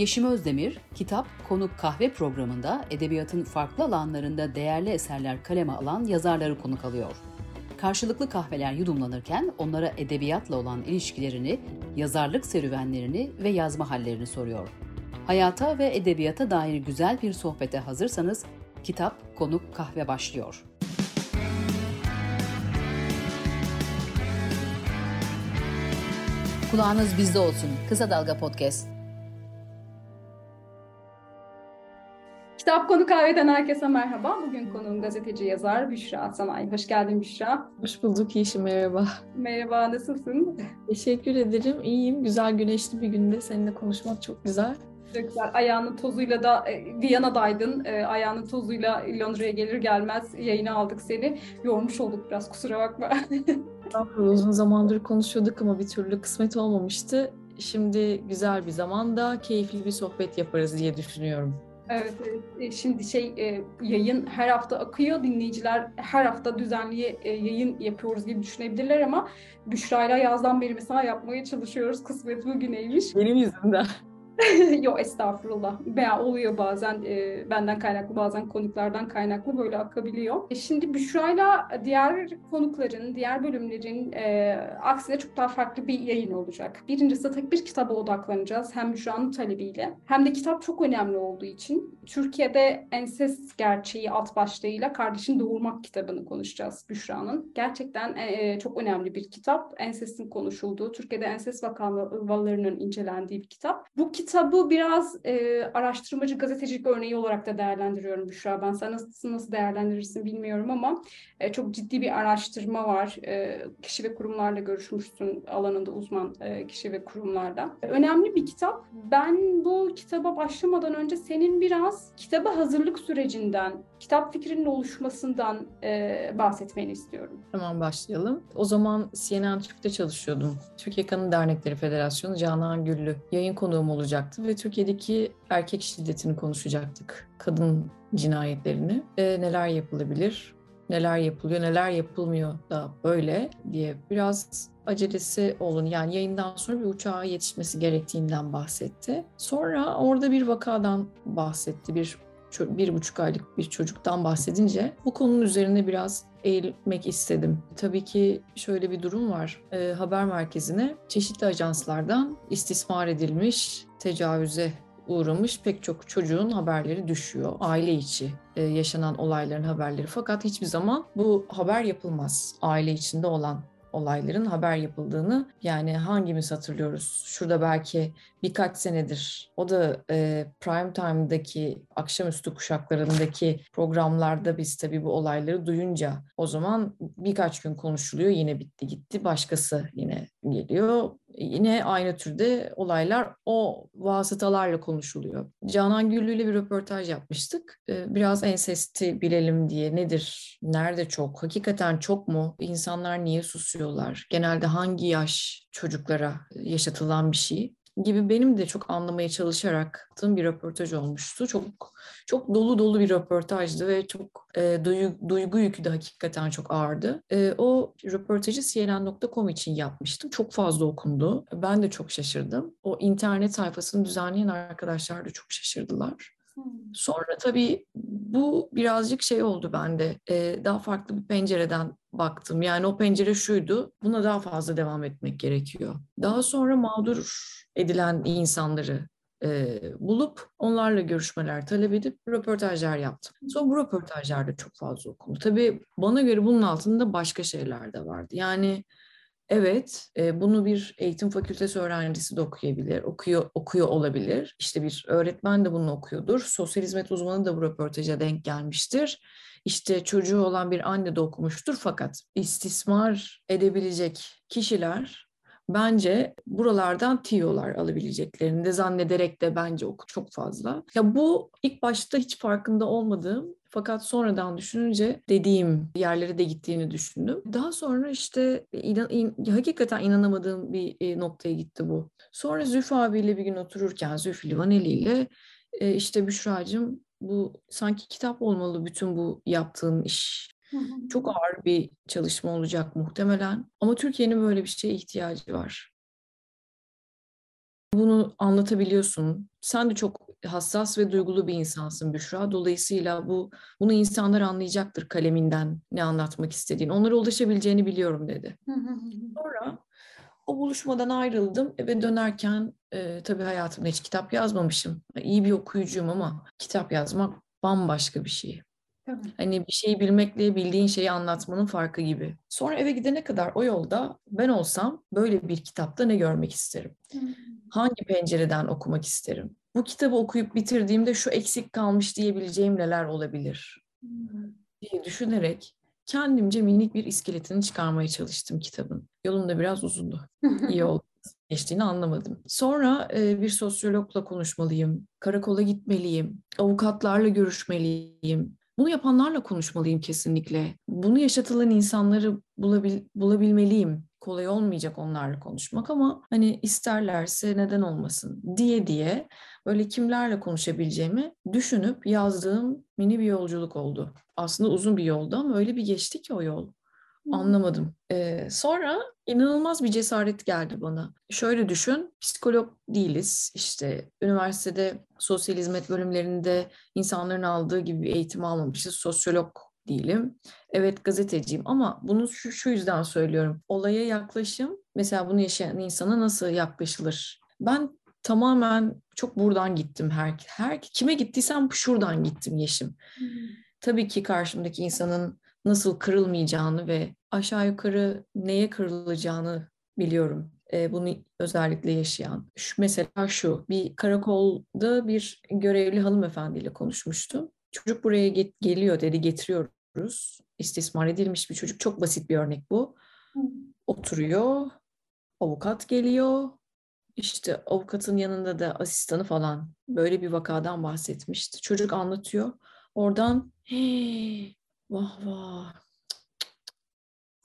Yeşim Özdemir, Kitap Konuk Kahve programında edebiyatın farklı alanlarında değerli eserler kaleme alan yazarları konuk alıyor. Karşılıklı kahveler yudumlanırken onlara edebiyatla olan ilişkilerini, yazarlık serüvenlerini ve yazma hallerini soruyor. Hayata ve edebiyata dair güzel bir sohbete hazırsanız Kitap Konuk Kahve başlıyor. Kulağınız bizde olsun. Kısa Dalga Podcast. Kitap Konu Kahve'den herkese merhaba. Bugün konuğum gazeteci yazar Büşra Atanay. Hoş geldin Büşra. Hoş bulduk Yeşi, merhaba. Merhaba, nasılsın? Teşekkür ederim, iyiyim. Güzel güneşli bir günde seninle konuşmak çok güzel. Çok güzel. Ayağının tozuyla da e, Viyana'daydın. E, ayağının tozuyla Londra'ya gelir gelmez yayına aldık seni. Yormuş olduk biraz kusura bakma. Uzun zamandır konuşuyorduk ama bir türlü kısmet olmamıştı. Şimdi güzel bir zamanda keyifli bir sohbet yaparız diye düşünüyorum. Evet, evet. E, şimdi şey e, yayın her hafta akıyor. Dinleyiciler her hafta düzenli e, yayın yapıyoruz gibi düşünebilirler ama Büşra'yla yazdan beri mesela yapmaya çalışıyoruz. Kısmet bugüneymiş. Benim yüzümden. Yok estağfurullah. Veya oluyor bazen e, benden kaynaklı bazen konuklardan kaynaklı böyle akabiliyor. E, şimdi Büşra'yla diğer konukların, diğer bölümlerin e, aksine çok daha farklı bir yayın olacak. Birincisi tek bir kitaba odaklanacağız. Hem Büşra'nın talebiyle hem de kitap çok önemli olduğu için Türkiye'de Enses Gerçeği alt başlığıyla Kardeşin Doğurmak kitabını konuşacağız Büşra'nın. Gerçekten e, çok önemli bir kitap. Enses'in konuşulduğu, Türkiye'de enses vakalarının incelendiği bir kitap. Bu kitap kitabı biraz e, araştırmacı gazetecilik örneği olarak da değerlendiriyorum Büşra. Ben sen nasıl, nasıl değerlendirirsin bilmiyorum ama e, çok ciddi bir araştırma var. E, kişi ve kurumlarla görüşmüşsün alanında uzman e, kişi ve kurumlarla. Önemli bir kitap. Ben bu kitaba başlamadan önce senin biraz kitaba hazırlık sürecinden, kitap fikrinin oluşmasından e, bahsetmeni istiyorum. Tamam başlayalım. O zaman CNN Türk'te çalışıyordum. Türkiye Kadın Dernekleri Federasyonu Canan Güllü yayın konuğum olacaktı ve Türkiye'deki erkek şiddetini konuşacaktık. Kadın cinayetlerini. E, neler yapılabilir? Neler yapılıyor, neler yapılmıyor da böyle diye biraz acelesi olun. Yani yayından sonra bir uçağa yetişmesi gerektiğinden bahsetti. Sonra orada bir vakadan bahsetti. Bir bir buçuk aylık bir çocuktan bahsedince bu konunun üzerine biraz eğilmek istedim. Tabii ki şöyle bir durum var. E, haber merkezine çeşitli ajanslardan istismar edilmiş, tecavüze uğramış pek çok çocuğun haberleri düşüyor. Aile içi e, yaşanan olayların haberleri. Fakat hiçbir zaman bu haber yapılmaz. Aile içinde olan olayların haber yapıldığını yani hangimiz hatırlıyoruz? Şurada belki birkaç senedir o da e, prime time'daki akşamüstü kuşaklarındaki programlarda biz tabii bu olayları duyunca o zaman birkaç gün konuşuluyor yine bitti gitti başkası yine geliyor. Yine aynı türde olaylar o vasıtalarla konuşuluyor. Canan Güllü ile bir röportaj yapmıştık. Biraz ensesti bilelim diye. Nedir, nerede çok, hakikaten çok mu, insanlar niye susuyorlar, genelde hangi yaş çocuklara yaşatılan bir şey gibi benim de çok anlamaya çalışarak yaptığım bir röportaj olmuştu. Çok çok dolu dolu bir röportajdı ve çok e, duygu, duygu yükü de hakikaten çok ağırdı. E, o röportajı CNN.com için yapmıştım. Çok fazla okundu. Ben de çok şaşırdım. O internet sayfasını düzenleyen arkadaşlar da çok şaşırdılar. Hmm. Sonra tabii bu birazcık şey oldu bende. Ee, daha farklı bir pencereden baktım. Yani o pencere şuydu. Buna daha fazla devam etmek gerekiyor. Daha sonra mağdur edilen insanları e, bulup onlarla görüşmeler talep edip röportajlar yaptım. Sonra bu röportajlar da çok fazla okundu. Tabii bana göre bunun altında başka şeyler de vardı. Yani Evet, e, bunu bir eğitim fakültesi öğrencisi de okuyabilir, okuyor okuyor olabilir. İşte bir öğretmen de bunu okuyordur. Sosyal hizmet uzmanı da bu röportaja denk gelmiştir. İşte çocuğu olan bir anne de okumuştur fakat istismar edebilecek kişiler bence buralardan tiyolar alabileceklerini de zannederek de bence oku çok fazla. Ya bu ilk başta hiç farkında olmadığım fakat sonradan düşününce dediğim yerlere de gittiğini düşündüm. Daha sonra işte inan, in, hakikaten inanamadığım bir e, noktaya gitti bu. Sonra Zülfü abiyle bir gün otururken Zülfü Livaneli ile e, işte Büşra'cığım bu sanki kitap olmalı bütün bu yaptığın iş. Çok ağır bir çalışma olacak muhtemelen. Ama Türkiye'nin böyle bir şeye ihtiyacı var. bunu anlatabiliyorsun. Sen de çok hassas ve duygulu bir insansın Büşra. Dolayısıyla bu bunu insanlar anlayacaktır kaleminden ne anlatmak istediğini. Onlara ulaşabileceğini biliyorum dedi. Sonra o buluşmadan ayrıldım. Eve dönerken e, tabii hayatımda hiç kitap yazmamışım. İyi bir okuyucuyum ama kitap yazmak bambaşka bir şey. Tabii. Hani bir şeyi bilmekle bildiğin şeyi anlatmanın farkı gibi. Sonra eve gidene kadar o yolda ben olsam böyle bir kitapta ne görmek isterim? Hangi pencereden okumak isterim? Bu kitabı okuyup bitirdiğimde şu eksik kalmış diyebileceğim neler olabilir? diye düşünerek kendimce minik bir iskeletini çıkarmaya çalıştım kitabın. Yolum da biraz uzundu. İyi oldu geçtiğini anlamadım. Sonra e, bir sosyologla konuşmalıyım, karakola gitmeliyim, avukatlarla görüşmeliyim, bunu yapanlarla konuşmalıyım kesinlikle. Bunu yaşatılan insanları bulabil, bulabilmeliyim. Kolay olmayacak onlarla konuşmak ama hani isterlerse neden olmasın diye diye böyle kimlerle konuşabileceğimi düşünüp yazdığım mini bir yolculuk oldu. Aslında uzun bir yoldu ama öyle bir geçti ki o yol. Anlamadım. Ee, sonra inanılmaz bir cesaret geldi bana. Şöyle düşün, psikolog değiliz. İşte üniversitede sosyal hizmet bölümlerinde insanların aldığı gibi bir eğitim almamışız. Sosyolog değilim. Evet gazeteciyim ama bunu şu, şu yüzden söylüyorum. Olaya yaklaşım, mesela bunu yaşayan insana nasıl yaklaşılır? Ben tamamen çok buradan gittim her, her kime gittiysem şuradan gittim Yeşim. Hmm. Tabii ki karşımdaki insanın nasıl kırılmayacağını ve aşağı yukarı neye kırılacağını biliyorum. E, bunu özellikle yaşayan. Şu, mesela şu, bir karakolda bir görevli hanımefendiyle konuşmuştum. Çocuk buraya get- geliyor dedi, getiriyoruz. İstismar edilmiş bir çocuk. Çok basit bir örnek bu. Oturuyor, avukat geliyor. İşte avukatın yanında da asistanı falan böyle bir vakadan bahsetmişti. Çocuk anlatıyor. Oradan Vah vah.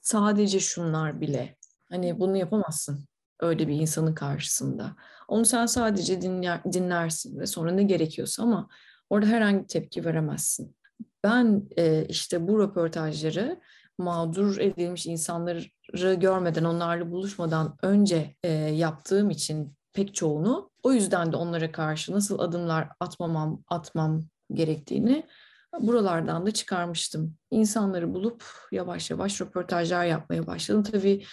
Sadece şunlar bile. Hani bunu yapamazsın öyle bir insanın karşısında. Onu sen sadece dinler, dinlersin ve sonra ne gerekiyorsa ama orada herhangi tepki veremezsin. Ben e, işte bu röportajları mağdur edilmiş insanları görmeden, onlarla buluşmadan önce e, yaptığım için pek çoğunu o yüzden de onlara karşı nasıl adımlar atmamam, atmam gerektiğini buralardan da çıkarmıştım. İnsanları bulup yavaş yavaş röportajlar yapmaya başladım. Tabii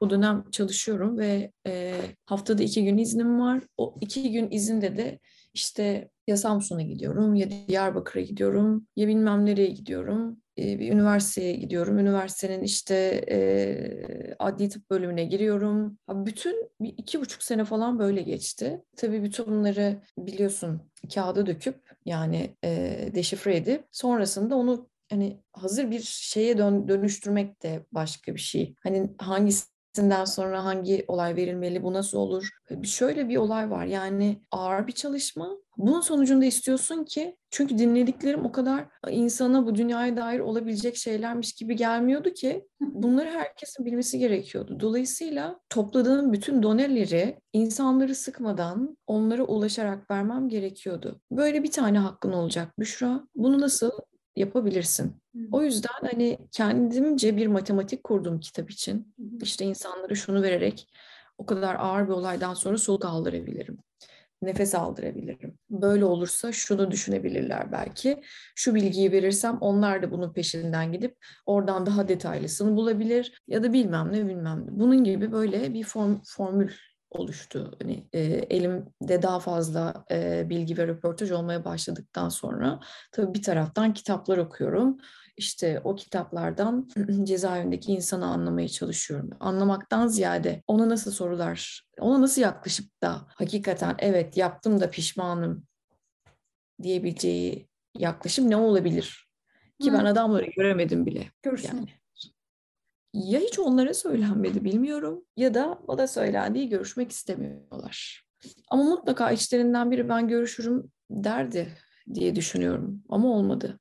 o dönem çalışıyorum ve e, haftada iki gün iznim var. O iki gün izinde de işte ya Samsun'a gidiyorum ya Diyarbakır'a gidiyorum ya bilmem nereye gidiyorum. E, bir üniversiteye gidiyorum. Üniversitenin işte e, adli tıp bölümüne giriyorum. Bütün bir iki buçuk sene falan böyle geçti. Tabii bütün bunları biliyorsun kağıda döküp yani e, deşifre edip sonrasında onu hani hazır bir şeye dön, dönüştürmek de başka bir şey. Hani hangisi Sinden sonra hangi olay verilmeli, bu nasıl olur? Şöyle bir olay var yani ağır bir çalışma. Bunun sonucunda istiyorsun ki çünkü dinlediklerim o kadar insana bu dünyaya dair olabilecek şeylermiş gibi gelmiyordu ki bunları herkesin bilmesi gerekiyordu. Dolayısıyla topladığım bütün doneleri insanları sıkmadan onlara ulaşarak vermem gerekiyordu. Böyle bir tane hakkın olacak Büşra. Bunu nasıl yapabilirsin. O yüzden hani kendimce bir matematik kurdum kitap için. İşte insanlara şunu vererek o kadar ağır bir olaydan sonra soluk aldırabilirim. Nefes aldırabilirim. Böyle olursa şunu düşünebilirler belki. Şu bilgiyi verirsem onlar da bunun peşinden gidip oradan daha detaylısını bulabilir ya da bilmem ne bilmem ne. Bunun gibi böyle bir form, formül oluştu. Hani e, elimde daha fazla e, bilgi ve röportaj olmaya başladıktan sonra tabii bir taraftan kitaplar okuyorum. İşte o kitaplardan cezaevindeki insanı anlamaya çalışıyorum. Anlamaktan ziyade ona nasıl sorular, ona nasıl yaklaşıp da hakikaten evet yaptım da pişmanım diyebileceği yaklaşım ne olabilir? Ki ben adamları göremedim bile. Görsün. Yani ya hiç onlara söylenmedi bilmiyorum ya da da söylendiği görüşmek istemiyorlar. Ama mutlaka içlerinden biri ben görüşürüm derdi diye düşünüyorum ama olmadı.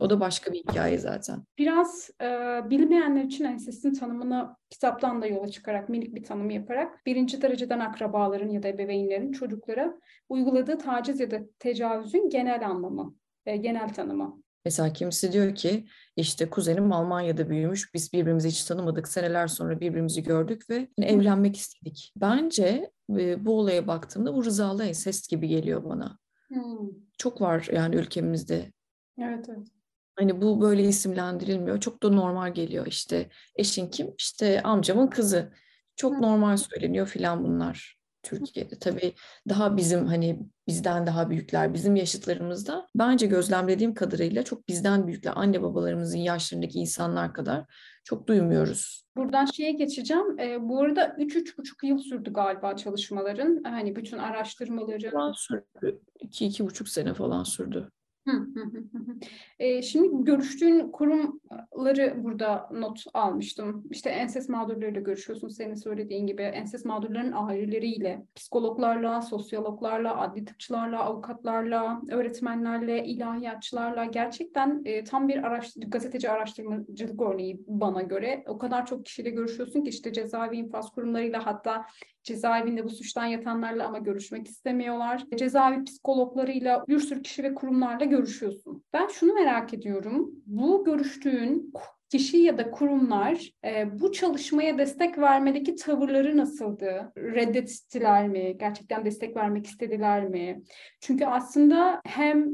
O da başka bir hikaye zaten. Biraz e, bilmeyenler için ensestin tanımını kitaptan da yola çıkarak minik bir tanım yaparak birinci dereceden akrabaların ya da ebeveynlerin çocuklara uyguladığı taciz ya da tecavüzün genel anlamı, e, genel tanımı. Mesela kimisi diyor ki işte kuzenim Almanya'da büyümüş, biz birbirimizi hiç tanımadık, seneler sonra birbirimizi gördük ve evlenmek istedik. Bence bu olaya baktığımda bu rızalı ensest gibi geliyor bana. Hmm. Çok var yani ülkemizde. Evet evet. Hani bu böyle isimlendirilmiyor. Çok da normal geliyor işte. Eşin kim? İşte amcamın kızı. Çok Hı. normal söyleniyor filan bunlar. Türkiye'de. Tabii daha bizim hani bizden daha büyükler, bizim yaşıtlarımızda bence gözlemlediğim kadarıyla çok bizden büyükler, anne babalarımızın yaşlarındaki insanlar kadar çok duymuyoruz. Buradan şeye geçeceğim. E, bu arada 3-3,5 yıl sürdü galiba çalışmaların. Hani bütün araştırmaları. Falan sürdü. 2-2,5 sene falan sürdü. E, şimdi görüştüğün kurumları burada not almıştım. İşte enses mağdurlarıyla görüşüyorsun senin söylediğin gibi. Enses mağdurların aileleriyle, psikologlarla, sosyologlarla, adli tıpçılarla, avukatlarla, öğretmenlerle, ilahiyatçılarla gerçekten e, tam bir araştır gazeteci araştırmacılık örneği bana göre. O kadar çok kişiyle görüşüyorsun ki işte cezaevi infaz kurumlarıyla hatta cezaevinde bu suçtan yatanlarla ama görüşmek istemiyorlar. Cezaevi psikologlarıyla bir sürü kişi ve kurumlarla görüşüyorsun. Ben şunu merak ediyorum. Bu görüştüğün kişi ya da kurumlar e, bu çalışmaya destek vermedeki tavırları nasıldı? Reddettiler mi? Gerçekten destek vermek istediler mi? Çünkü aslında hem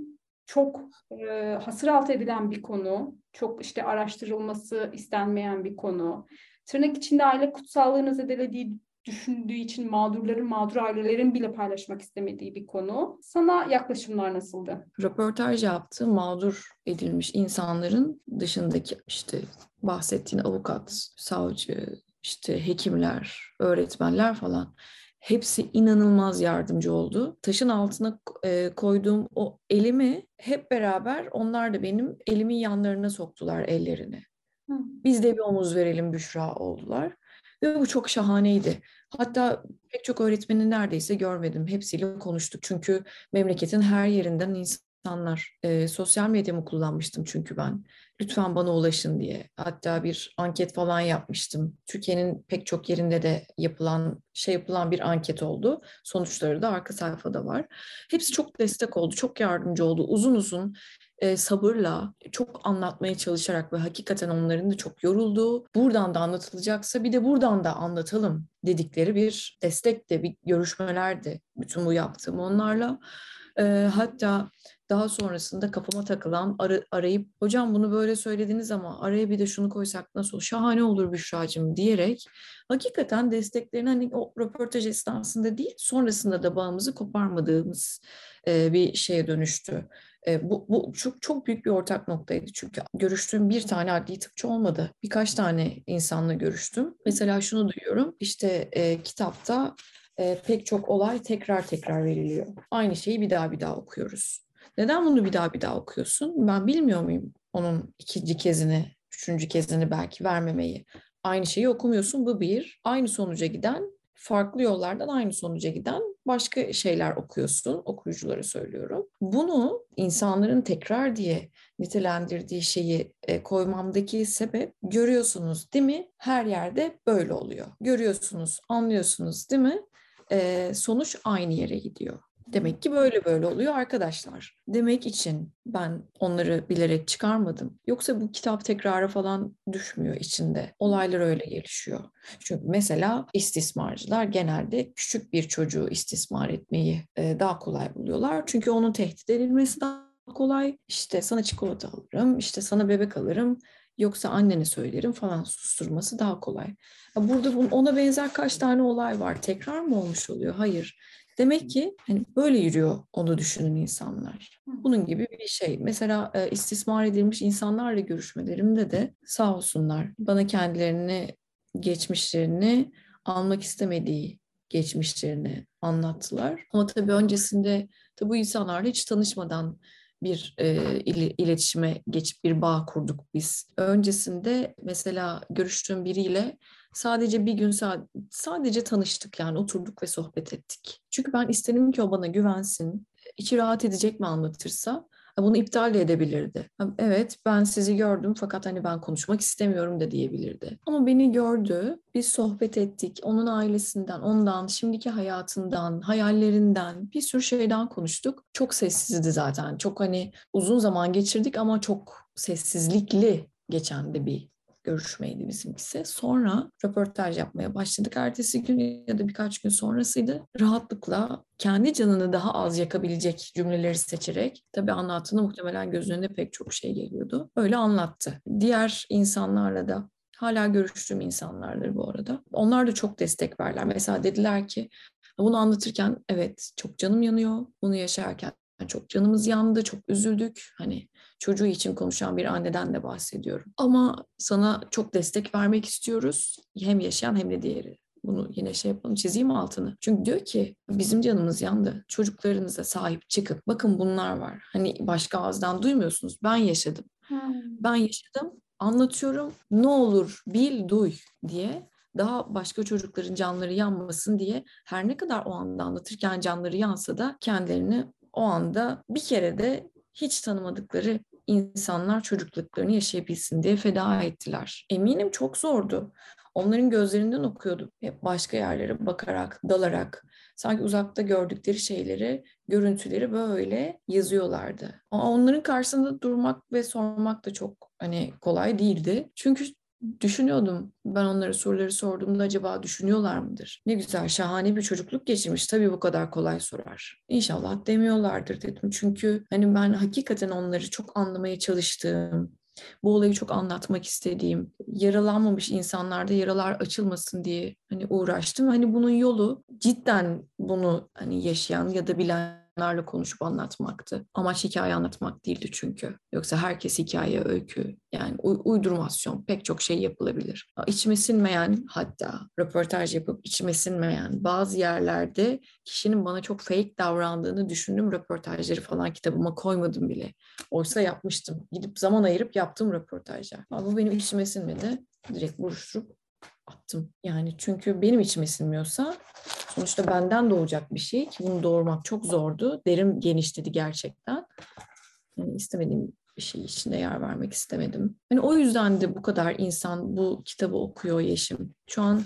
çok e, hasır altı edilen bir konu, çok işte araştırılması istenmeyen bir konu. Tırnak içinde aile kutsallığını zedelediği düşündüğü için mağdurların, mağdur ailelerin bile paylaşmak istemediği bir konu. Sana yaklaşımlar nasıldı? Röportaj yaptı mağdur edilmiş insanların dışındaki işte bahsettiğin avukat, savcı, işte hekimler, öğretmenler falan hepsi inanılmaz yardımcı oldu. Taşın altına e, koyduğum o elimi hep beraber onlar da benim elimin yanlarına soktular ellerini. Biz de bir omuz verelim Büşra oldular. Ve bu çok şahaneydi. Hatta pek çok öğretmeni neredeyse görmedim. Hepsiyle konuştuk. Çünkü memleketin her yerinden insanlar. E, sosyal medyamı kullanmıştım çünkü ben. Lütfen bana ulaşın diye. Hatta bir anket falan yapmıştım. Türkiye'nin pek çok yerinde de yapılan şey yapılan bir anket oldu. Sonuçları da arka sayfada var. Hepsi çok destek oldu, çok yardımcı oldu. Uzun uzun e, sabırla çok anlatmaya çalışarak ve hakikaten onların da çok yorulduğu, buradan da anlatılacaksa bir de buradan da anlatalım dedikleri bir destek de bir görüşmelerdi bütün bu yaptığım onlarla. E, hatta daha sonrasında kafama takılan ar- arayıp hocam bunu böyle söylediniz ama araya bir de şunu koysak nasıl olur? Şahane olur Büşra'cığım diyerek hakikaten desteklerini hani o röportaj esnasında değil sonrasında da bağımızı koparmadığımız e, bir şeye dönüştü. E, bu, bu çok çok büyük bir ortak noktaydı çünkü görüştüğüm bir tane adli tıpçı olmadı. Birkaç tane insanla görüştüm. Mesela şunu duyuyorum işte e, kitapta e, pek çok olay tekrar tekrar veriliyor. Aynı şeyi bir daha bir daha okuyoruz. Neden bunu bir daha bir daha okuyorsun? Ben bilmiyor muyum onun ikinci kezini, üçüncü kezini belki vermemeyi? Aynı şeyi okumuyorsun bu bir. Aynı sonuca giden farklı yollardan aynı sonuca giden başka şeyler okuyorsun, okuyuculara söylüyorum. Bunu insanların tekrar diye nitelendirdiği şeyi e, koymamdaki sebep görüyorsunuz değil mi? Her yerde böyle oluyor. Görüyorsunuz, anlıyorsunuz değil mi? E, sonuç aynı yere gidiyor. Demek ki böyle böyle oluyor arkadaşlar. Demek için ben onları bilerek çıkarmadım. Yoksa bu kitap tekrara falan düşmüyor içinde. Olaylar öyle gelişiyor. Çünkü mesela istismarcılar genelde küçük bir çocuğu istismar etmeyi daha kolay buluyorlar. Çünkü onun tehdit edilmesi daha kolay. İşte sana çikolata alırım, işte sana bebek alırım, yoksa annene söylerim falan susturması daha kolay. Burada ona benzer kaç tane olay var. Tekrar mı olmuş oluyor? Hayır. Demek ki hani böyle yürüyor onu düşünün insanlar. Bunun gibi bir şey. Mesela e, istismar edilmiş insanlarla görüşmelerimde de sağ olsunlar bana kendilerini, geçmişlerini almak istemediği geçmişlerini anlattılar. Ama tabii öncesinde tabii bu insanlarla hiç tanışmadan bir e, iletişime geçip bir bağ kurduk biz. Öncesinde mesela görüştüğüm biriyle sadece bir gün sadece tanıştık yani oturduk ve sohbet ettik. Çünkü ben istedim ki o bana güvensin. İçi rahat edecek mi anlatırsa bunu iptal de edebilirdi. Evet ben sizi gördüm fakat hani ben konuşmak istemiyorum da diyebilirdi. Ama beni gördü, biz sohbet ettik. Onun ailesinden, ondan, şimdiki hayatından, hayallerinden bir sürü şeyden konuştuk. Çok sessizdi zaten. Çok hani uzun zaman geçirdik ama çok sessizlikli geçen de bir görüşmeydi bizimkisi. Sonra röportaj yapmaya başladık. Ertesi gün ya da birkaç gün sonrasıydı. Rahatlıkla kendi canını daha az yakabilecek cümleleri seçerek tabii anlattığında muhtemelen göz önüne pek çok şey geliyordu. Öyle anlattı. Diğer insanlarla da hala görüştüğüm insanlardır bu arada. Onlar da çok destek verdiler. Mesela dediler ki bunu anlatırken evet çok canım yanıyor. Bunu yaşarken çok canımız yandı, çok üzüldük. Hani çocuğu için konuşan bir anneden de bahsediyorum. Ama sana çok destek vermek istiyoruz. Hem yaşayan hem de diğeri. Bunu yine şey yapalım, çizeyim altını. Çünkü diyor ki bizim canımız yandı. Çocuklarınıza sahip çıkın. Bakın bunlar var. Hani başka ağızdan duymuyorsunuz. Ben yaşadım. Hmm. Ben yaşadım. Anlatıyorum. Ne olur bil, duy diye daha başka çocukların canları yanmasın diye her ne kadar o anda anlatırken canları yansa da kendilerini o anda bir kere de hiç tanımadıkları insanlar çocukluklarını yaşayabilsin diye feda ettiler. Eminim çok zordu. Onların gözlerinden okuyordum. Hep başka yerlere bakarak, dalarak, sanki uzakta gördükleri şeyleri, görüntüleri böyle yazıyorlardı. Ama onların karşısında durmak ve sormak da çok hani kolay değildi. Çünkü düşünüyordum. Ben onlara soruları sorduğumda acaba düşünüyorlar mıdır? Ne güzel, şahane bir çocukluk geçirmiş. Tabii bu kadar kolay sorar. İnşallah demiyorlardır dedim. Çünkü hani ben hakikaten onları çok anlamaya çalıştığım, bu olayı çok anlatmak istediğim, yaralanmamış insanlarda yaralar açılmasın diye hani uğraştım. Hani bunun yolu cidden bunu hani yaşayan ya da bilen insanlarla konuşup anlatmaktı. Amaç hikaye anlatmak değildi çünkü. Yoksa herkes hikaye, öykü yani uydurmasyon pek çok şey yapılabilir. İçime sinmeyen hatta röportaj yapıp içime sinmeyen bazı yerlerde kişinin bana çok fake davrandığını düşündüm röportajları falan kitabıma koymadım bile. Oysa yapmıştım. Gidip zaman ayırıp yaptım röportajlar. Ama bu benim içime sinmedi. Direkt buruşturup attım. Yani çünkü benim içime sinmiyorsa sonuçta benden doğacak bir şey ki bunu doğurmak çok zordu. Derim genişledi gerçekten. Yani istemediğim bir şey içinde yer vermek istemedim. Hani o yüzden de bu kadar insan bu kitabı okuyor Yeşim. Şu an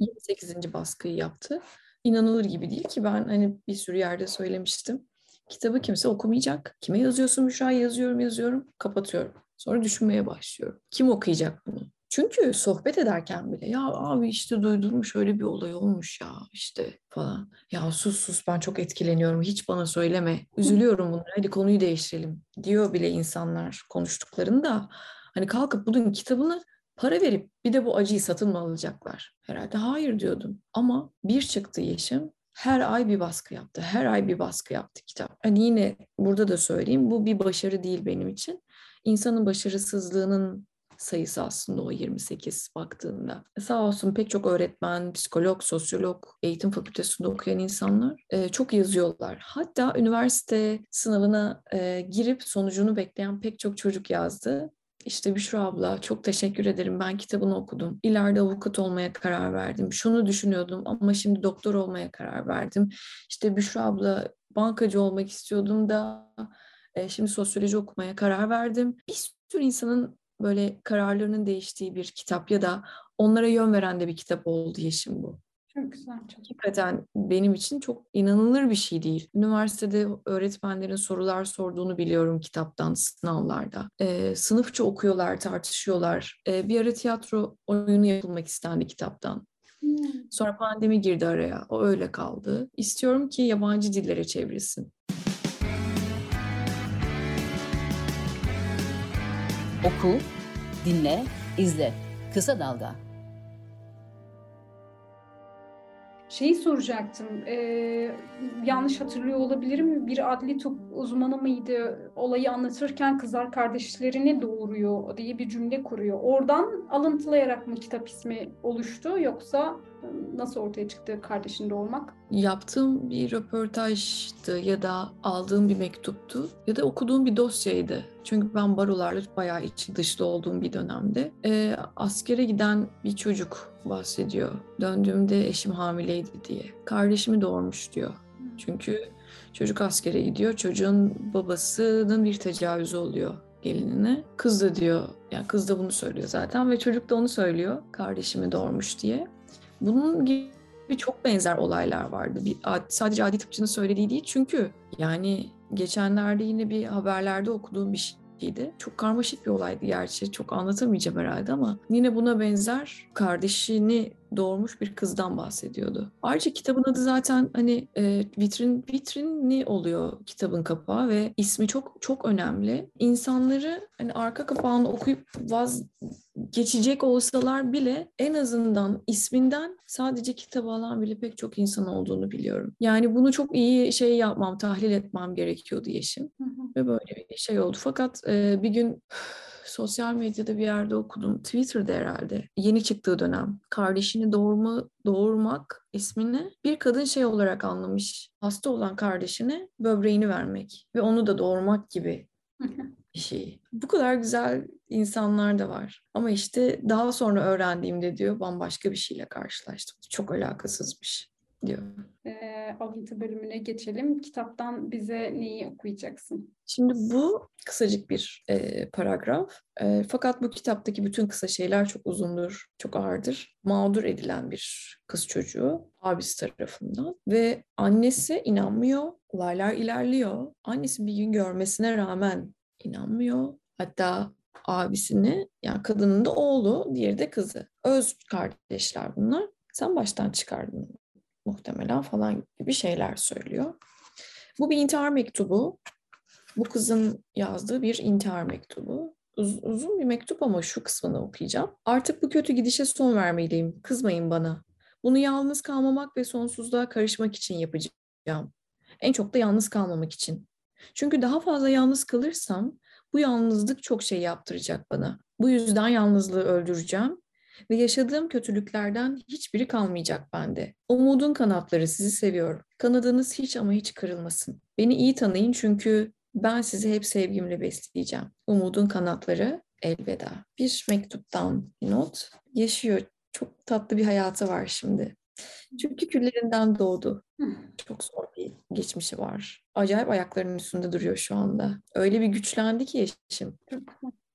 28. baskıyı yaptı. İnanılır gibi değil ki ben hani bir sürü yerde söylemiştim. Kitabı kimse okumayacak. Kime yazıyorsun Müşra? Yazıyorum yazıyorum. Kapatıyorum. Sonra düşünmeye başlıyorum. Kim okuyacak bunu? Çünkü sohbet ederken bile ya abi işte duydum şöyle bir olay olmuş ya işte falan. Ya sus sus ben çok etkileniyorum hiç bana söyleme. Üzülüyorum bunlara hadi konuyu değiştirelim diyor bile insanlar konuştuklarında. Hani kalkıp bunun kitabını para verip bir de bu acıyı satın mı alacaklar? Herhalde hayır diyordum. Ama bir çıktı Yeşim her ay bir baskı yaptı. Her ay bir baskı yaptı kitap. Hani yine burada da söyleyeyim bu bir başarı değil benim için. İnsanın başarısızlığının sayısı aslında o 28 baktığında. Sağ olsun pek çok öğretmen, psikolog, sosyolog, eğitim fakültesinde okuyan insanlar e, çok yazıyorlar. Hatta üniversite sınavına e, girip sonucunu bekleyen pek çok çocuk yazdı. İşte Büşra abla çok teşekkür ederim. Ben kitabını okudum. İleride avukat olmaya karar verdim. Şunu düşünüyordum ama şimdi doktor olmaya karar verdim. İşte Büşra abla bankacı olmak istiyordum da e, şimdi sosyoloji okumaya karar verdim. Bir sürü insanın böyle kararlarının değiştiği bir kitap ya da onlara yön veren de bir kitap oldu Yeşim bu. Çok güzel. Çok Hakikaten benim için çok inanılır bir şey değil. Üniversitede öğretmenlerin sorular sorduğunu biliyorum kitaptan, sınavlarda. Ee, sınıfça okuyorlar, tartışıyorlar. Ee, bir ara tiyatro oyunu yapılmak istendi kitaptan. Hmm. Sonra pandemi girdi araya. O öyle kaldı. İstiyorum ki yabancı dillere çevrilsin. Oku, dinle, izle. Kısa Dalga. Şeyi soracaktım, e, yanlış hatırlıyor olabilirim. Bir adli tıp uzmanı mıydı? Olayı anlatırken kızlar kardeşlerini doğuruyor diye bir cümle kuruyor. Oradan alıntılayarak mı kitap ismi oluştu yoksa nasıl ortaya çıktı kardeşini doğurmak? Yaptığım bir röportajdı ya da aldığım bir mektuptu ya da okuduğum bir dosyaydı. Çünkü ben barolarla bayağı içi dışlı olduğum bir dönemde. E, askere giden bir çocuk bahsediyor. Döndüğümde eşim hamileydi diye. Kardeşimi doğurmuş diyor. Çünkü çocuk askere gidiyor. Çocuğun babasının bir tecavüzü oluyor gelinine. Kız da diyor, yani kız da bunu söylüyor zaten ve çocuk da onu söylüyor. Kardeşimi doğurmuş diye. Bunun gibi çok benzer olaylar vardı. Bir, sadece adi tıpçının söylediği değil çünkü yani geçenlerde yine bir haberlerde okuduğum bir şeydi. Çok karmaşık bir olaydı gerçi. Çok anlatamayacağım herhalde ama yine buna benzer kardeşini doğurmuş bir kızdan bahsediyordu. Ayrıca kitabın adı zaten hani e, vitrin vitrinli oluyor kitabın kapağı ve ismi çok çok önemli. İnsanları hani arka kapağını okuyup vaz geçecek olsalar bile en azından isminden sadece kitabı alan bile pek çok insan olduğunu biliyorum. Yani bunu çok iyi şey yapmam, tahlil etmem gerekiyordu Yeşim. Ve böyle bir şey oldu. Fakat e, bir gün sosyal medyada bir yerde okudum. Twitter'da herhalde. Yeni çıktığı dönem. Kardeşini doğurma, doğurmak ismini bir kadın şey olarak anlamış. Hasta olan kardeşine böbreğini vermek ve onu da doğurmak gibi bir şey. Bu kadar güzel insanlar da var. Ama işte daha sonra öğrendiğimde diyor bambaşka bir şeyle karşılaştım. Çok alakasızmış diyor. E, alıntı bölümüne geçelim. Kitaptan bize neyi okuyacaksın? Şimdi bu kısacık bir e, paragraf. E, fakat bu kitaptaki bütün kısa şeyler çok uzundur, çok ağırdır. Mağdur edilen bir kız çocuğu abisi tarafından ve annesi inanmıyor. Olaylar ilerliyor. Annesi bir gün görmesine rağmen inanmıyor. Hatta abisini yani kadının da oğlu, diğeri de kızı. Öz kardeşler bunlar. Sen baştan çıkardın muhtemelen falan gibi şeyler söylüyor. Bu bir intihar mektubu. Bu kızın yazdığı bir intihar mektubu. Uz- uzun bir mektup ama şu kısmını okuyacağım. Artık bu kötü gidişe son vermeliyim. Kızmayın bana. Bunu yalnız kalmamak ve sonsuzluğa karışmak için yapacağım. En çok da yalnız kalmamak için. Çünkü daha fazla yalnız kalırsam bu yalnızlık çok şey yaptıracak bana. Bu yüzden yalnızlığı öldüreceğim ve yaşadığım kötülüklerden hiçbiri kalmayacak bende. Umudun kanatları sizi seviyor. Kanadınız hiç ama hiç kırılmasın. Beni iyi tanıyın çünkü ben sizi hep sevgimle besleyeceğim. Umudun kanatları elveda. Bir mektuptan bir not. Yaşıyor. Çok tatlı bir hayatı var şimdi. Çünkü küllerinden doğdu. Çok zor bir geçmişi var. Acayip ayaklarının üstünde duruyor şu anda. Öyle bir güçlendi ki Yeşim.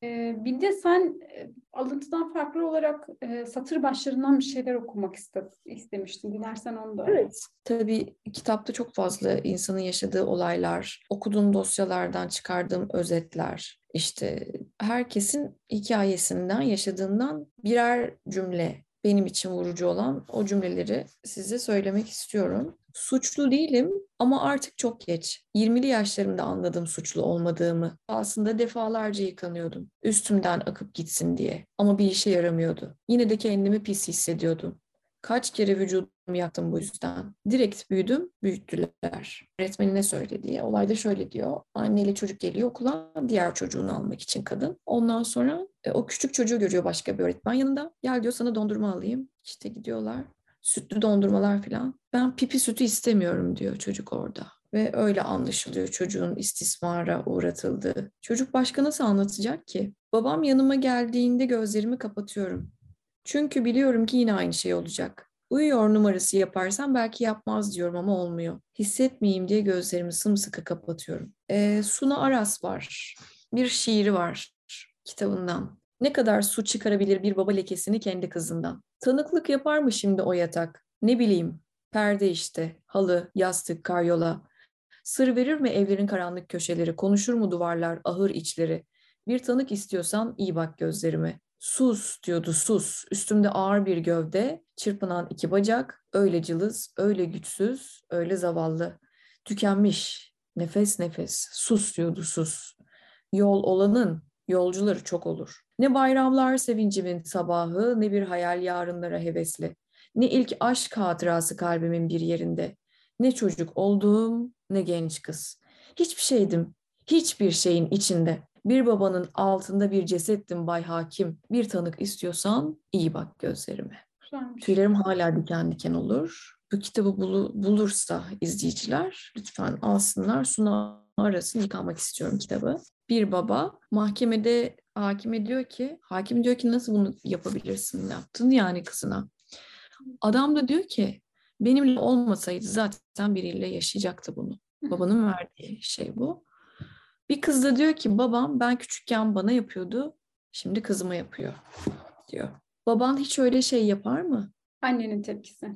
Ee, bir de sen e, alıntıdan farklı olarak e, satır başlarından bir şeyler okumak iste, istemiştin. Dilersen onu da. Evet. Tabii kitapta çok fazla insanın yaşadığı olaylar, okuduğum dosyalardan çıkardığım özetler, işte herkesin hikayesinden, yaşadığından birer cümle benim için vurucu olan o cümleleri size söylemek istiyorum. Suçlu değilim ama artık çok geç. 20'li yaşlarımda anladım suçlu olmadığımı. Aslında defalarca yıkanıyordum. Üstümden akıp gitsin diye. Ama bir işe yaramıyordu. Yine de kendimi pis hissediyordum. Kaç kere vücudumu yaktım bu yüzden. Direkt büyüdüm, büyüttüler. Öğretmenine söyle diye. Olayda şöyle diyor. Anneyle çocuk geliyor okula diğer çocuğunu almak için kadın. Ondan sonra e, o küçük çocuğu görüyor başka bir öğretmen yanında. Gel diyor sana dondurma alayım. İşte gidiyorlar. Sütlü dondurmalar falan. Ben pipi sütü istemiyorum diyor çocuk orada. Ve öyle anlaşılıyor çocuğun istismara uğratıldığı. Çocuk başka nasıl anlatacak ki? Babam yanıma geldiğinde gözlerimi kapatıyorum. Çünkü biliyorum ki yine aynı şey olacak. Uyuyor numarası yaparsam belki yapmaz diyorum ama olmuyor. Hissetmeyeyim diye gözlerimi sımsıkı kapatıyorum. Ee, Suna Aras var. Bir şiiri var kitabından. Ne kadar su çıkarabilir bir baba lekesini kendi kızından. Tanıklık yapar mı şimdi o yatak? Ne bileyim, perde işte, halı, yastık, karyola. Sır verir mi evlerin karanlık köşeleri, konuşur mu duvarlar, ahır içleri? Bir tanık istiyorsan iyi bak gözlerime. Sus diyordu sus. Üstümde ağır bir gövde, çırpınan iki bacak, öyle cılız, öyle güçsüz, öyle zavallı. Tükenmiş, nefes nefes, sus diyordu sus. Yol olanın, yolcuları çok olur. Ne bayramlar sevincimin sabahı, ne bir hayal yarınlara hevesli. Ne ilk aşk hatırası kalbimin bir yerinde. Ne çocuk olduğum, ne genç kız. Hiçbir şeydim, hiçbir şeyin içinde. Bir babanın altında bir cesettim Bay Hakim. Bir tanık istiyorsan iyi bak gözlerime. Güzelmiş. Tüylerim hala diken diken olur. Bu kitabı bulu- bulursa izleyiciler lütfen alsınlar. Suna arasın yıkamak istiyorum kitabı. Bir baba mahkemede hakime diyor ki, hakim diyor ki nasıl bunu yapabilirsin? Yaptın yani kızına. Adam da diyor ki benimle olmasaydı zaten biriyle yaşayacaktı bunu. Babanın verdiği şey bu. Bir kız da diyor ki babam ben küçükken bana yapıyordu. Şimdi kızıma yapıyor diyor. Baban hiç öyle şey yapar mı? Annenin tepkisi.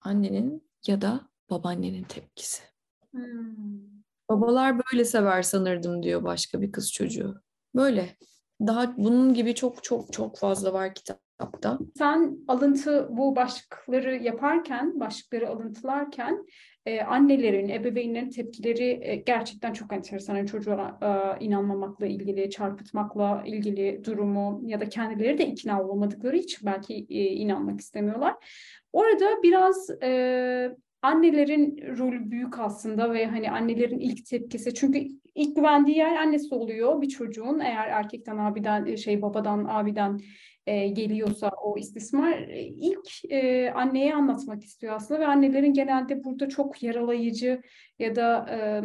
Annenin ya da babaannenin tepkisi. Hmm. Babalar böyle sever sanırdım diyor başka bir kız çocuğu. Böyle. Daha bunun gibi çok çok çok fazla var kitapta. Sen alıntı bu başlıkları yaparken, başlıkları alıntılarken e, annelerin, ebeveynlerin tepkileri e, gerçekten çok enteresan. Yani çocuğa e, inanmamakla ilgili, çarpıtmakla ilgili durumu ya da kendileri de ikna olmadıkları için belki e, inanmak istemiyorlar. Orada biraz e, annelerin rolü büyük aslında ve hani annelerin ilk tepkisi çünkü ilk güvendiği yer annesi oluyor bir çocuğun eğer erkekten abiden şey babadan abiden e, geliyorsa o istismar e, ilk e, anneye anlatmak istiyor aslında ve annelerin genelde burada çok yaralayıcı ya da e,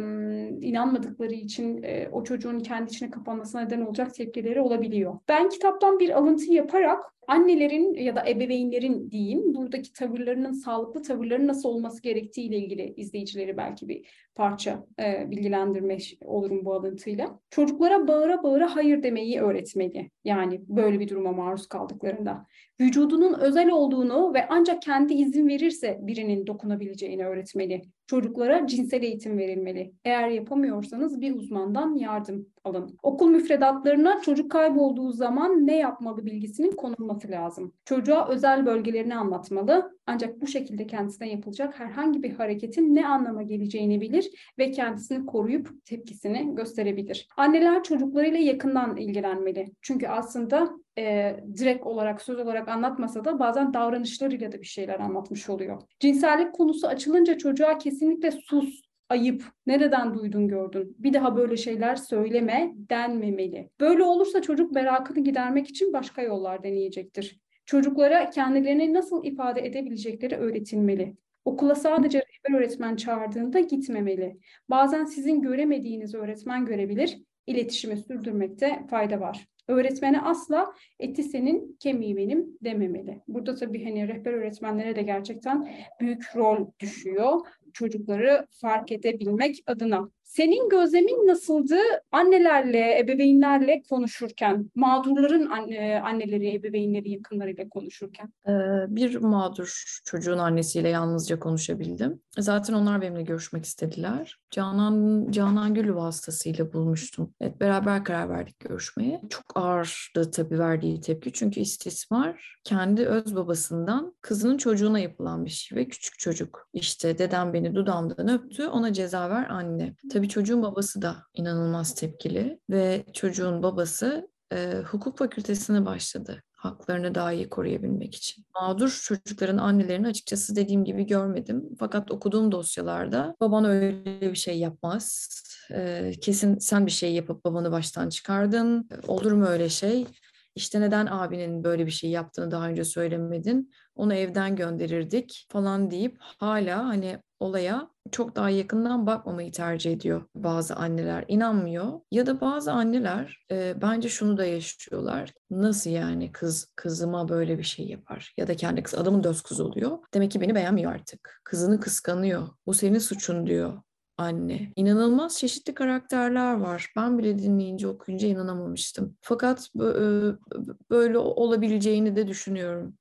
inanmadıkları için e, o çocuğun kendi içine kapanmasına neden olacak tepkileri olabiliyor. Ben kitaptan bir alıntı yaparak annelerin ya da ebeveynlerin diyeyim buradaki tavırlarının sağlıklı tavırların nasıl olması gerektiği ile ilgili izleyicileri belki bir parça e, bilgilendirmiş olurum bu alıntıyla. Çocuklara bağıra bağıra hayır demeyi öğretmeli. Yani böyle bir duruma maruz kaldıklarında. Vücudunun özel olduğunu ve ancak kendi izin verirse birinin dokunabileceğini öğretmeli. Çocuklara cinsel eğitim verilmeli. Eğer yapamıyorsanız bir uzmandan yardım alın. Okul müfredatlarına çocuk kaybolduğu zaman ne yapmalı bilgisinin konulması lazım. Çocuğa özel bölgelerini anlatmalı. Ancak bu şekilde kendisine yapılacak herhangi bir hareketin ne anlama geleceğini bilir ve kendisini koruyup tepkisini gösterebilir. Anneler çocuklarıyla yakından ilgilenmeli. Çünkü aslında e, direkt olarak söz olarak anlatmasa da bazen davranışlarıyla da bir şeyler anlatmış oluyor. Cinsellik konusu açılınca çocuğa kesinlikle sus, ayıp, nereden duydun gördün, bir daha böyle şeyler söyleme denmemeli. Böyle olursa çocuk merakını gidermek için başka yollar deneyecektir. Çocuklara kendilerini nasıl ifade edebilecekleri öğretilmeli. Okula sadece rehber öğretmen çağırdığında gitmemeli. Bazen sizin göremediğiniz öğretmen görebilir, iletişimi sürdürmekte fayda var. Öğretmene asla eti senin, kemiği benim dememeli. Burada tabii hani rehber öğretmenlere de gerçekten büyük rol düşüyor çocukları fark edebilmek adına. Senin gözlemin nasıldı annelerle, ebeveynlerle konuşurken, mağdurların anne, anneleri, ebeveynleri, yakınlarıyla konuşurken? Ee, bir mağdur çocuğun annesiyle yalnızca konuşabildim. Zaten onlar benimle görüşmek istediler. Canan Canan Gül vasıtasıyla bulmuştum. Evet, beraber karar verdik görüşmeye. Çok ağırdı tabii verdiği tepki. Çünkü istismar kendi öz babasından kızının çocuğuna yapılan bir şey ve küçük çocuk. İşte dedem beni dudağımdan öptü, ona ceza ver anne. Tabii çocuğun babası da inanılmaz tepkili ve çocuğun babası e, hukuk fakültesine başladı haklarını daha iyi koruyabilmek için. Mağdur çocukların annelerini açıkçası dediğim gibi görmedim. Fakat okuduğum dosyalarda baban öyle bir şey yapmaz. Ee, kesin sen bir şey yapıp babanı baştan çıkardın. Olur mu öyle şey? İşte neden abinin böyle bir şey yaptığını daha önce söylemedin? Onu evden gönderirdik falan deyip hala hani olaya çok daha yakından bakmamayı tercih ediyor bazı anneler. inanmıyor ya da bazı anneler e, bence şunu da yaşıyorlar. Nasıl yani kız kızıma böyle bir şey yapar ya da kendi kız adamın döz kız oluyor. Demek ki beni beğenmiyor artık. Kızını kıskanıyor. Bu senin suçun diyor anne. İnanılmaz çeşitli karakterler var. Ben bile dinleyince okuyunca inanamamıştım. Fakat böyle olabileceğini de düşünüyorum.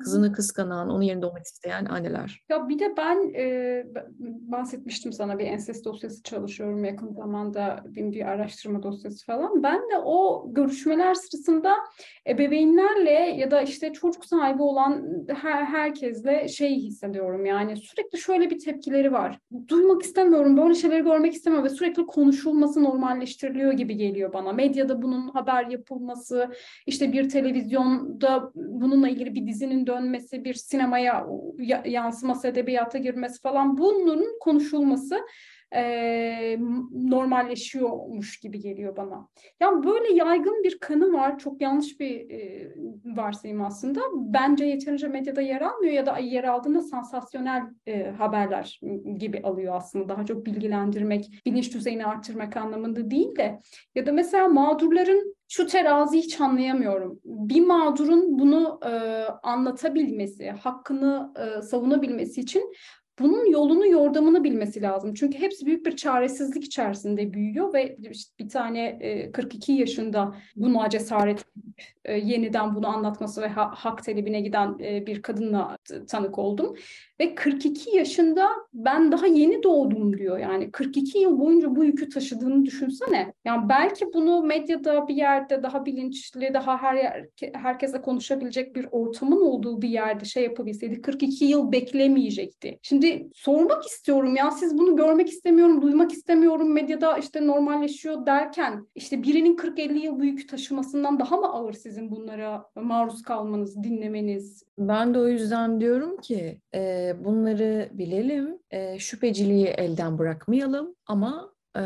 Kızını kıskanan, onun yerinde olmak isteyen anneler. Ya bir de ben e, bahsetmiştim sana bir ensest dosyası çalışıyorum yakın zamanda bir, bir araştırma dosyası falan. Ben de o görüşmeler sırasında ebeveynlerle ya da işte çocuk sahibi olan her, herkesle şey hissediyorum yani sürekli şöyle bir tepkileri var. Duymak istemiyorum, böyle şeyleri görmek istemiyorum ve sürekli konuşulması normalleştiriliyor gibi geliyor bana. Medyada bunun haber yapılması, işte bir televizyonda bununla ilgili bir dizinin dönmesi, bir sinemaya yansıması, edebiyata girmesi falan bunların konuşulması e, normalleşiyormuş gibi geliyor bana. Yani böyle yaygın bir kanı var. Çok yanlış bir e, varsayım aslında. Bence yeterince medyada yer almıyor ya da yer aldığında sansasyonel e, haberler gibi alıyor aslında. Daha çok bilgilendirmek, bilinç düzeyini arttırmak anlamında değil de. Ya da mesela mağdurların şu terazi hiç anlayamıyorum. Bir mağdurun bunu e, anlatabilmesi, hakkını e, savunabilmesi için bunun yolunu yordamını bilmesi lazım. Çünkü hepsi büyük bir çaresizlik içerisinde büyüyor ve işte bir tane 42 yaşında buna cesaret yeniden bunu anlatması ve hak talebine giden bir kadınla tanık oldum. Ve 42 yaşında ben daha yeni doğdum diyor. Yani 42 yıl boyunca bu yükü taşıdığını düşünsene. Yani belki bunu medyada bir yerde daha bilinçli, daha her yer, herkese konuşabilecek bir ortamın olduğu bir yerde şey yapabilseydi 42 yıl beklemeyecekti. Şimdi sormak istiyorum ya siz bunu görmek istemiyorum, duymak istemiyorum medyada işte normalleşiyor derken işte birinin 40-50 yıl bu yükü taşımasından daha mı ağır sizin bunlara maruz kalmanız, dinlemeniz? Ben de o yüzden diyorum ki e, bunları bilelim, e, şüpheciliği elden bırakmayalım ama e,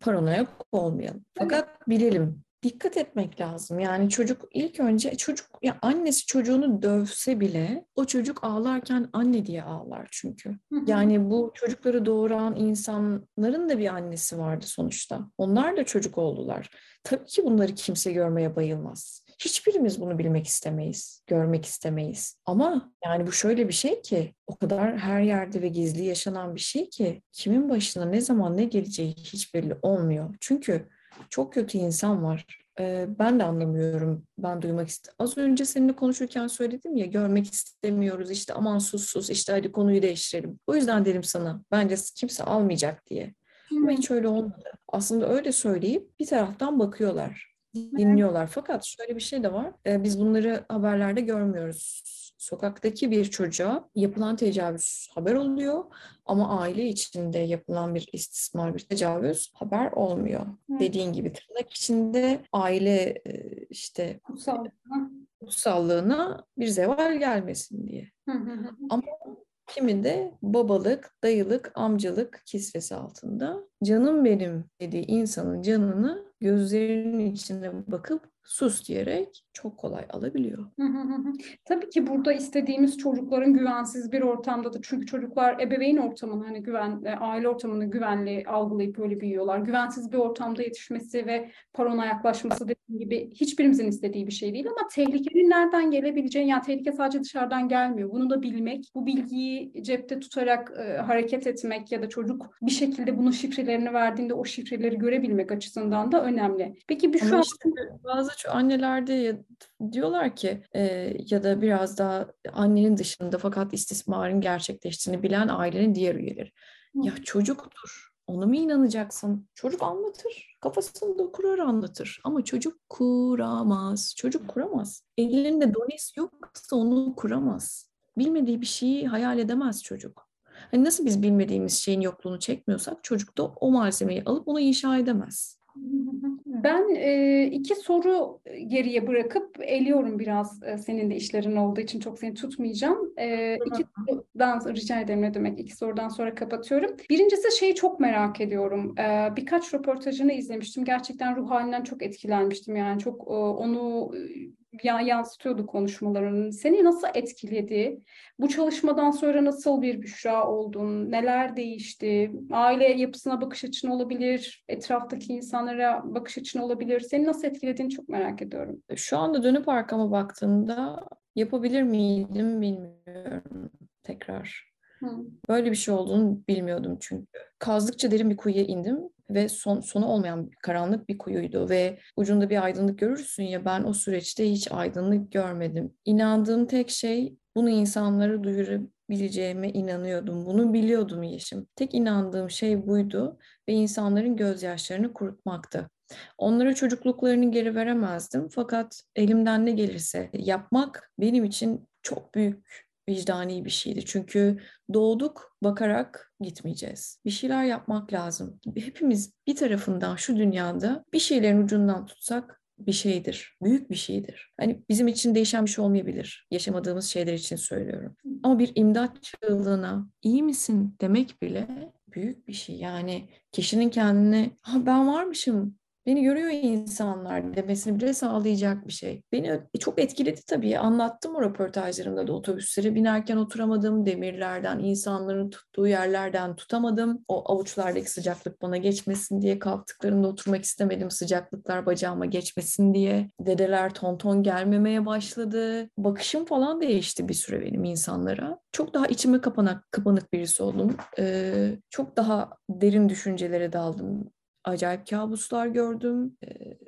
paranoyak olmayalım. Fakat bilelim dikkat etmek lazım. Yani çocuk ilk önce çocuk ya annesi çocuğunu dövse bile o çocuk ağlarken anne diye ağlar çünkü. Yani bu çocukları doğuran insanların da bir annesi vardı sonuçta. Onlar da çocuk oldular. Tabii ki bunları kimse görmeye bayılmaz. Hiçbirimiz bunu bilmek istemeyiz, görmek istemeyiz. Ama yani bu şöyle bir şey ki o kadar her yerde ve gizli yaşanan bir şey ki kimin başına ne zaman ne geleceği hiç belli olmuyor. Çünkü çok kötü insan var. Ee, ben de anlamıyorum. Ben duymak istedim. Az önce seninle konuşurken söyledim ya görmek istemiyoruz işte aman sus sus işte hadi konuyu değiştirelim. O yüzden dedim sana bence kimse almayacak diye. Ama hiç öyle olmadı. Aslında öyle söyleyip bir taraftan bakıyorlar dinliyorlar. Fakat şöyle bir şey de var. Biz bunları haberlerde görmüyoruz. Sokaktaki bir çocuğa yapılan tecavüz haber oluyor ama aile içinde yapılan bir istismar, bir tecavüz haber olmuyor. Evet. Dediğin gibi tırnak içinde aile e, işte kutsallığına bir zeval gelmesin diye. Ama kimi de babalık, dayılık, amcalık kisvesi altında canım benim dediği insanın canını gözlerinin içine bakıp sus diyerek çok kolay alabiliyor. Tabii ki burada istediğimiz çocukların güvensiz bir ortamdadır. Çünkü çocuklar ebeveyn ortamını hani güven, e, aile ortamını güvenli algılayıp öyle büyüyorlar. Güvensiz bir ortamda yetişmesi ve parona yaklaşması dediğim gibi hiçbirimizin istediği bir şey değil ama tehlikenin nereden gelebileceğini yani tehlike sadece dışarıdan gelmiyor. Bunu da bilmek, bu bilgiyi cepte tutarak e, hareket etmek ya da çocuk bir şekilde bunun şifrelerini verdiğinde o şifreleri görebilmek açısından da önemli. Peki bir şu an... Işte bazı annelerde diyorlar ki e, ya da biraz daha annenin dışında fakat istismarın gerçekleştiğini bilen ailenin diğer üyeleri. Ya çocuktur. Ona mı inanacaksın? Çocuk anlatır. Kafasında kurar anlatır. Ama çocuk kuramaz. Çocuk kuramaz. Elinde dones yoksa onu kuramaz. Bilmediği bir şeyi hayal edemez çocuk. Hani nasıl biz bilmediğimiz şeyin yokluğunu çekmiyorsak çocuk da o malzemeyi alıp onu inşa edemez. Ben e, iki soru geriye bırakıp eliyorum biraz e, senin de işlerin olduğu için çok seni tutmayacağım. E, iki sorudan rica ederim ne demek iki sorudan sonra kapatıyorum. Birincisi şeyi çok merak ediyorum. E, birkaç röportajını izlemiştim. Gerçekten ruh halinden çok etkilenmiştim yani çok e, onu ya yansıtıyordu konuşmalarının. Seni nasıl etkiledi? Bu çalışmadan sonra nasıl bir Büşra oldun? Neler değişti? Aile yapısına bakış açın olabilir, etraftaki insanlara bakış açın olabilir. Seni nasıl etkilediğini çok merak ediyorum. Şu anda dönüp arkama baktığımda yapabilir miydim bilmiyorum tekrar. Hı. Böyle bir şey olduğunu bilmiyordum çünkü. Kazdıkça derin bir kuyuya indim ve son, sonu olmayan karanlık bir kuyuydu ve ucunda bir aydınlık görürsün ya ben o süreçte hiç aydınlık görmedim. İnandığım tek şey bunu insanlara duyurabileceğime inanıyordum. Bunu biliyordum Yeşim. Tek inandığım şey buydu ve insanların gözyaşlarını kurutmaktı. Onlara çocukluklarını geri veremezdim fakat elimden ne gelirse yapmak benim için çok büyük vicdani bir şeydi. Çünkü doğduk bakarak gitmeyeceğiz. Bir şeyler yapmak lazım. Hepimiz bir tarafından şu dünyada bir şeylerin ucundan tutsak bir şeydir. Büyük bir şeydir. Hani bizim için değişen bir şey olmayabilir. Yaşamadığımız şeyler için söylüyorum. Ama bir imdat çığlığına iyi misin demek bile büyük bir şey. Yani kişinin kendine ha ben varmışım beni görüyor insanlar demesini bile sağlayacak bir şey. Beni çok etkiledi tabii. Anlattım o röportajlarımda da otobüslere binerken oturamadım. Demirlerden, insanların tuttuğu yerlerden tutamadım. O avuçlardaki sıcaklık bana geçmesin diye kalktıklarında oturmak istemedim. Sıcaklıklar bacağıma geçmesin diye. Dedeler tonton gelmemeye başladı. Bakışım falan değişti bir süre benim insanlara. Çok daha içime kapanak, kapanık birisi oldum. Ee, çok daha derin düşüncelere daldım acayip kabuslar gördüm.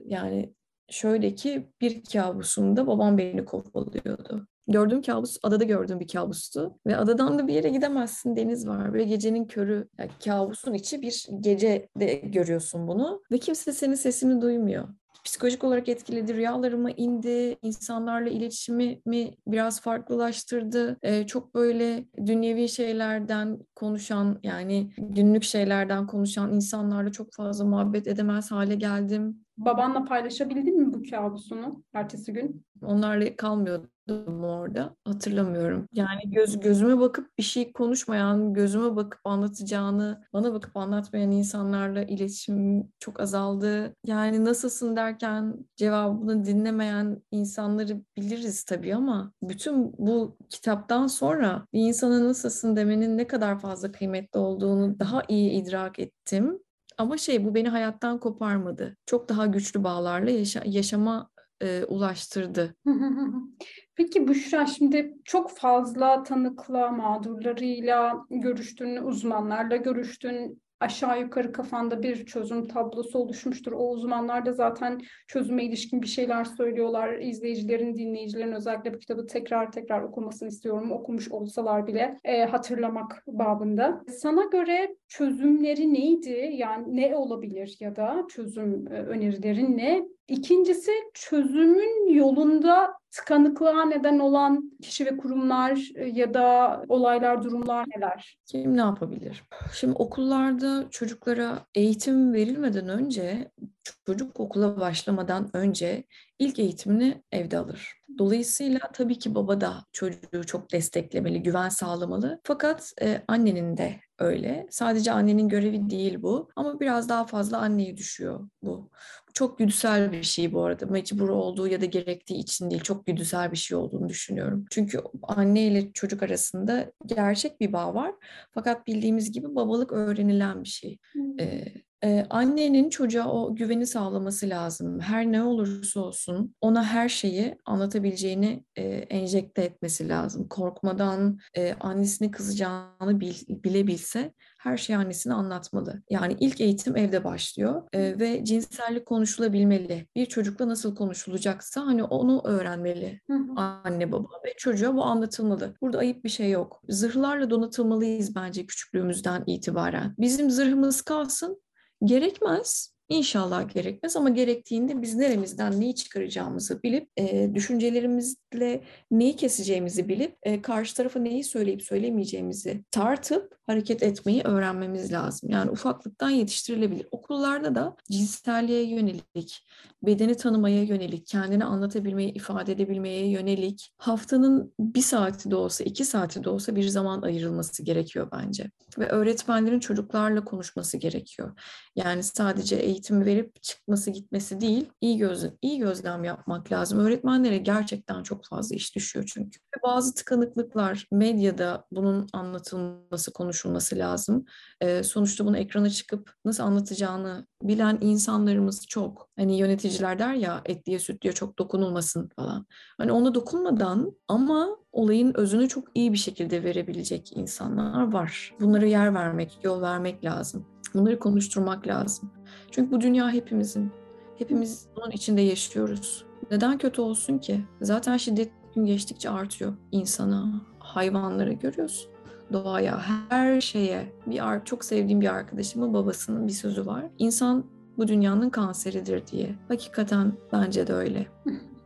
Yani şöyle ki bir kabusumda babam beni kovalıyordu. Gördüğüm kabus adada gördüğüm bir kabustu ve adadan da bir yere gidemezsin deniz var ve gecenin körü yani kabusun içi bir gece de görüyorsun bunu ve kimse senin sesini duymuyor psikolojik olarak etkiledi, rüyalarıma indi, insanlarla iletişimimi biraz farklılaştırdı. Ee, çok böyle dünyevi şeylerden konuşan yani günlük şeylerden konuşan insanlarla çok fazla muhabbet edemez hale geldim. Babanla paylaşabildin mi bu kabusunu ertesi gün? Onlarla kalmıyordum orada. Hatırlamıyorum. Yani göz gözüme bakıp bir şey konuşmayan, gözüme bakıp anlatacağını, bana bakıp anlatmayan insanlarla iletişim çok azaldı. Yani nasılsın derken cevabını dinlemeyen insanları biliriz tabii ama bütün bu kitaptan sonra bir insana nasılsın demenin ne kadar fazla kıymetli olduğunu daha iyi idrak ettim. Ama şey bu beni hayattan koparmadı. Çok daha güçlü bağlarla yaşa yaşama e, ulaştırdı. Peki Büşra şimdi çok fazla tanıkla, mağdurlarıyla görüştün, uzmanlarla görüştün aşağı yukarı kafanda bir çözüm tablosu oluşmuştur. O uzmanlar da zaten çözüme ilişkin bir şeyler söylüyorlar. İzleyicilerin, dinleyicilerin özellikle bu kitabı tekrar tekrar okumasını istiyorum. Okumuş olsalar bile e, hatırlamak babında. Sana göre çözümleri neydi? Yani ne olabilir ya da çözüm e, önerilerin ne? İkincisi çözümün yolunda tıkanıklığa neden olan kişi ve kurumlar e, ya da olaylar, durumlar neler? Kim ne yapabilir? Şimdi okullarda çocuklara eğitim verilmeden önce, çocuk okula başlamadan önce ilk eğitimini evde alır. Dolayısıyla tabii ki baba da çocuğu çok desteklemeli, güven sağlamalı. Fakat e, annenin de öyle. Sadece annenin görevi değil bu ama biraz daha fazla anneye düşüyor bu. Çok güdüsel bir şey bu arada. Mecbur olduğu ya da gerektiği için değil. Çok güdüsel bir şey olduğunu düşünüyorum. Çünkü anne ile çocuk arasında gerçek bir bağ var. Fakat bildiğimiz gibi babalık öğrenilen bir şey. Hmm. Ee, ee, annenin çocuğa o güveni sağlaması lazım. Her ne olursa olsun ona her şeyi anlatabileceğini e, enjekte etmesi lazım. Korkmadan e, annesini kızacağını bil, bilebilse her şeyi annesine anlatmalı. Yani ilk eğitim evde başlıyor e, ve cinsellik konuşulabilmeli. Bir çocukla nasıl konuşulacaksa hani onu öğrenmeli anne baba ve çocuğa bu anlatılmalı. Burada ayıp bir şey yok. Zırhlarla donatılmalıyız bence küçüklüğümüzden itibaren. Bizim zırhımız kalsın gerekmez. İnşallah gerekmez ama gerektiğinde biz neremizden neyi çıkaracağımızı bilip, e, düşüncelerimizle neyi keseceğimizi bilip, e, karşı tarafa neyi söyleyip söylemeyeceğimizi tartıp hareket etmeyi öğrenmemiz lazım. Yani ufaklıktan yetiştirilebilir. Okullarda da cinselliğe yönelik, bedeni tanımaya yönelik, kendini anlatabilmeye, ifade edebilmeye yönelik haftanın bir saati de olsa, iki saati de olsa bir zaman ayrılması gerekiyor bence. Ve öğretmenlerin çocuklarla konuşması gerekiyor. Yani sadece eğitim verip çıkması gitmesi değil, iyi göz iyi gözlem yapmak lazım. Öğretmenlere gerçekten çok fazla iş düşüyor çünkü. Bazı tıkanıklıklar medyada bunun anlatılması, konuşulması lazım. Ee, sonuçta bunu ekrana çıkıp nasıl anlatacağını bilen insanlarımız çok. Hani yöneticiler der ya etliye sütlüye çok dokunulmasın falan. Hani ona dokunmadan ama olayın özünü çok iyi bir şekilde verebilecek insanlar var. Bunlara yer vermek, yol vermek lazım. Bunları konuşturmak lazım. Çünkü bu dünya hepimizin. Hepimiz bunun içinde yaşıyoruz. Neden kötü olsun ki? Zaten şiddet gün geçtikçe artıyor insana, hayvanlara görüyorsun doğaya, her şeye. Bir çok sevdiğim bir arkadaşımın babasının bir sözü var. İnsan bu dünyanın kanseridir diye. Hakikaten bence de öyle.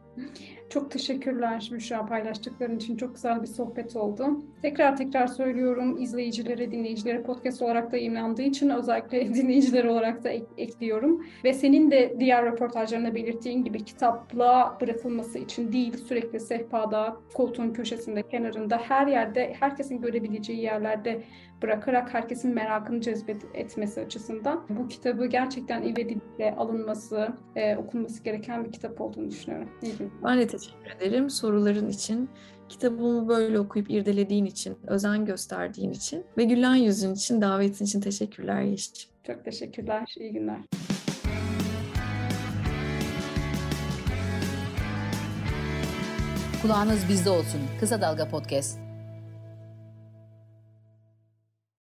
Çok teşekkürler Müşra paylaştıkların için. Çok güzel bir sohbet oldu. Tekrar tekrar söylüyorum izleyicilere, dinleyicilere podcast olarak da yayınlandığı için özellikle dinleyiciler olarak da ek- ekliyorum. Ve senin de diğer röportajlarında belirttiğin gibi kitapla bırakılması için değil sürekli sehpada, koltuğun köşesinde, kenarında, her yerde, herkesin görebileceği yerlerde bırakarak herkesin merakını cezbetmesi açısından bu kitabı gerçekten ivedilikle alınması, e, okunması gereken bir kitap olduğunu düşünüyorum. Ben de teşekkür ederim soruların için. Kitabımı böyle okuyup irdelediğin için, özen gösterdiğin için ve gülen yüzün için, davetin için teşekkürler Yeşim. Çok teşekkürler. İyi günler. Kulağınız bizde olsun. Kısa Dalga Podcast.